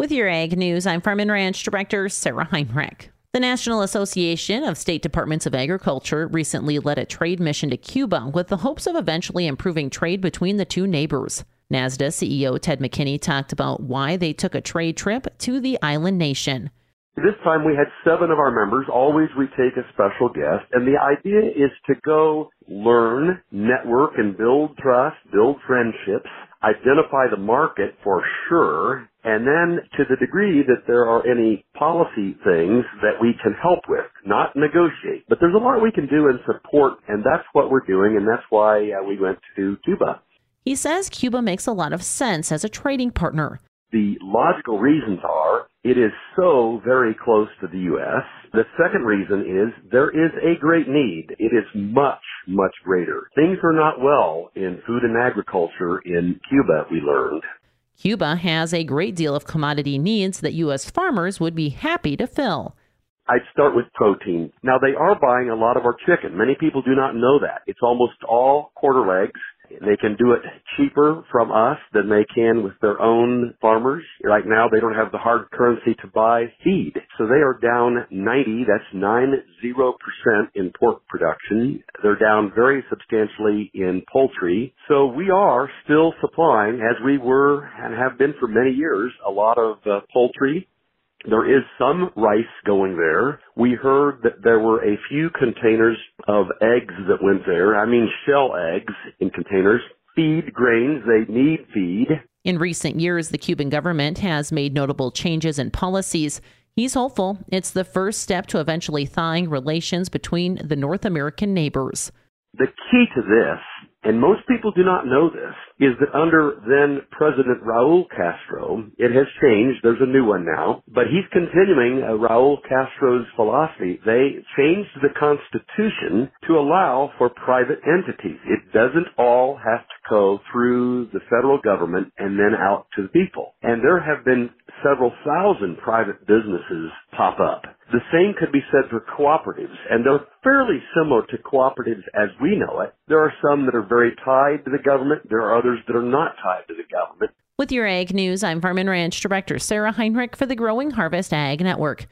With your Ag News, I'm Farm and Ranch Director Sarah Heinrich. The National Association of State Departments of Agriculture recently led a trade mission to Cuba with the hopes of eventually improving trade between the two neighbors. NASDA CEO Ted McKinney talked about why they took a trade trip to the island nation. This time we had seven of our members. Always we take a special guest. And the idea is to go learn, network, and build trust, build friendships, identify the market for sure, and then to the degree that there are any policy things that we can help with, not negotiate. But there's a lot we can do and support, and that's what we're doing, and that's why uh, we went to Cuba. He says Cuba makes a lot of sense as a trading partner. The logical reasons are it is so very close to the U.S. The second reason is there is a great need. It is much, much greater. Things are not well in food and agriculture in Cuba, we learned. Cuba has a great deal of commodity needs that U.S. farmers would be happy to fill. I'd start with protein. Now they are buying a lot of our chicken. Many people do not know that. It's almost all quarter legs. They can do it cheaper from us than they can with their own farmers. Right now they don't have the hard currency to buy feed. So they are down 90, that's 90% in pork production. They're down very substantially in poultry. So we are still supplying, as we were and have been for many years, a lot of uh, poultry there is some rice going there. We heard that there were a few containers of eggs that went there. I mean shell eggs in containers. Feed grains, they need feed. In recent years, the Cuban government has made notable changes in policies. He's hopeful it's the first step to eventually thawing relations between the North American neighbors. The key to this and most people do not know this, is that under then President Raul Castro, it has changed. There's a new one now, but he's continuing uh, Raul Castro's philosophy. They changed the Constitution to allow for private entities. It doesn't all have to go through the federal government and then out to the people. And there have been several thousand private businesses pop up. The same could be said for cooperatives, and they're fairly similar to cooperatives as we know it. There are some that are very tied to the government. There are others that are not tied to the government. With your Ag News, I'm Farm and Ranch Director Sarah Heinrich for the Growing Harvest Ag Network.